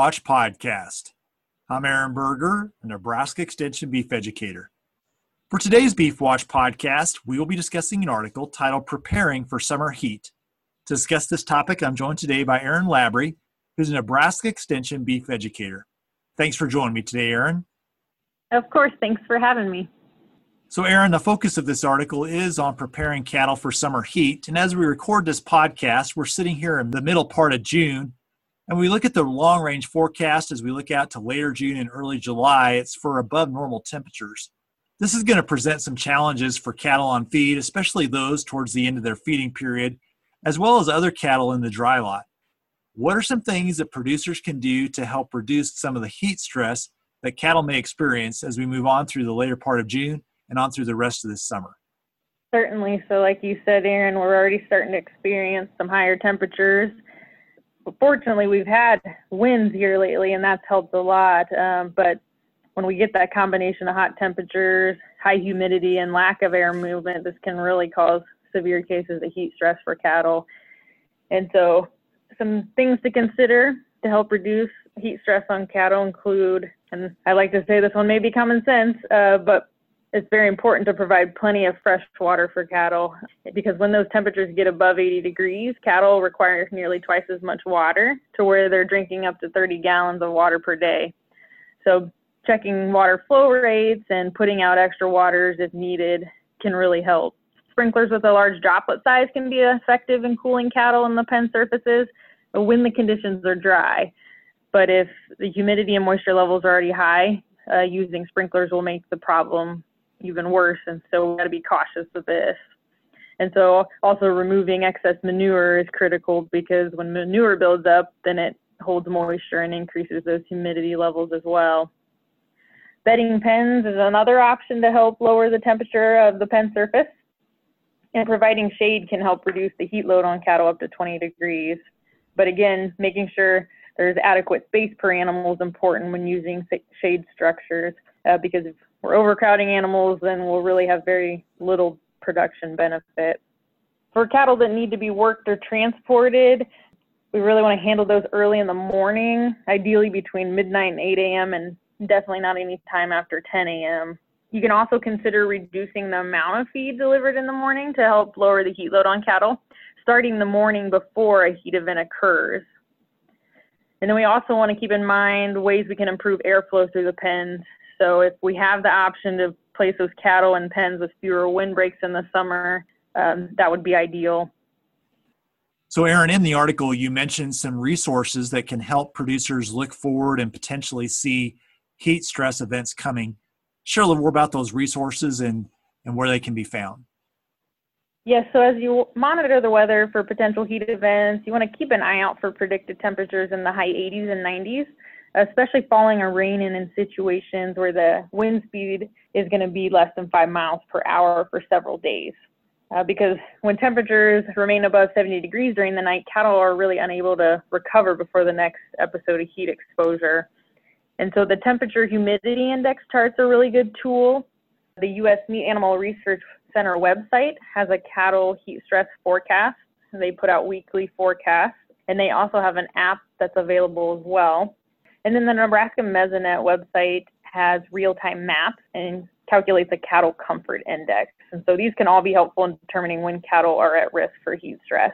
Watch podcast. I'm Aaron Berger, a Nebraska Extension beef educator. For today's Beef Watch podcast, we will be discussing an article titled Preparing for Summer Heat. To discuss this topic, I'm joined today by Erin Laborie, who's a Nebraska Extension beef educator. Thanks for joining me today, Erin. Of course, thanks for having me. So, Erin, the focus of this article is on preparing cattle for summer heat. And as we record this podcast, we're sitting here in the middle part of June. And we look at the long range forecast as we look out to later June and early July, it's for above normal temperatures. This is going to present some challenges for cattle on feed, especially those towards the end of their feeding period, as well as other cattle in the dry lot. What are some things that producers can do to help reduce some of the heat stress that cattle may experience as we move on through the later part of June and on through the rest of this summer? Certainly. So, like you said, Aaron, we're already starting to experience some higher temperatures. Fortunately, we've had winds here lately, and that's helped a lot. Um, but when we get that combination of hot temperatures, high humidity, and lack of air movement, this can really cause severe cases of heat stress for cattle. And so, some things to consider to help reduce heat stress on cattle include, and I like to say this one may be common sense, uh, but it's very important to provide plenty of fresh water for cattle because when those temperatures get above 80 degrees, cattle require nearly twice as much water to where they're drinking up to 30 gallons of water per day. So checking water flow rates and putting out extra waters if needed can really help. Sprinklers with a large droplet size can be effective in cooling cattle in the pen surfaces when the conditions are dry. But if the humidity and moisture levels are already high, uh, using sprinklers will make the problem even worse. And so we got to be cautious of this. And so also removing excess manure is critical because when manure builds up, then it holds moisture and increases those humidity levels as well. Bedding pens is another option to help lower the temperature of the pen surface. And providing shade can help reduce the heat load on cattle up to 20 degrees. But again, making sure there's adequate space per animal is important when using shade structures uh, because if we're overcrowding animals, then we'll really have very little production benefit. For cattle that need to be worked or transported, we really want to handle those early in the morning, ideally between midnight and 8 a.m., and definitely not any time after 10 a.m. You can also consider reducing the amount of feed delivered in the morning to help lower the heat load on cattle, starting the morning before a heat event occurs. And then we also want to keep in mind ways we can improve airflow through the pens. So if we have the option to place those cattle in pens with fewer windbreaks in the summer, um, that would be ideal. So, Erin, in the article, you mentioned some resources that can help producers look forward and potentially see heat stress events coming. Share a little more about those resources and, and where they can be found. Yes, so as you monitor the weather for potential heat events, you want to keep an eye out for predicted temperatures in the high 80s and 90s especially falling or raining in situations where the wind speed is going to be less than five miles per hour for several days. Uh, because when temperatures remain above 70 degrees during the night, cattle are really unable to recover before the next episode of heat exposure. And so the temperature humidity index charts are a really good tool. The U.S. Meat Animal Research Center website has a cattle heat stress forecast. They put out weekly forecasts, and they also have an app that's available as well. And then the Nebraska Mesonet website has real-time maps and calculates a cattle comfort index. And so these can all be helpful in determining when cattle are at risk for heat stress.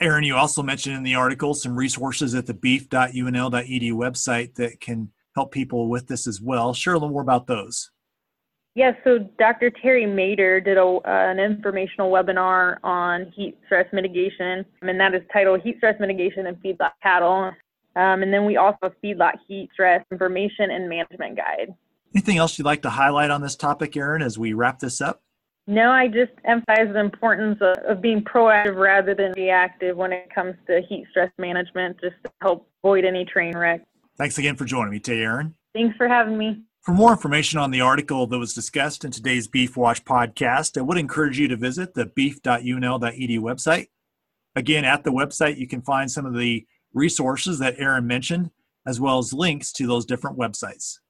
Erin, you also mentioned in the article some resources at the beef.unl.edu website that can help people with this as well. Share a little more about those. Yes, so Dr. Terry Mader did a, uh, an informational webinar on heat stress mitigation, and that is titled Heat Stress Mitigation in Feedlot Cattle. Um, and then we also have feedlot heat stress information and management guide. Anything else you'd like to highlight on this topic, Erin, as we wrap this up? No, I just emphasize the importance of, of, being proactive rather than reactive when it comes to heat stress management, just to help avoid any train wreck. Thanks again for joining me today, Erin. Thanks for having me. For more information on the article that was discussed in today's Beef Watch podcast, I would encourage you to visit the beef.unl.edu website. Again, at the website, you can find some of the resources that Erin mentioned, as well as links to those different websites.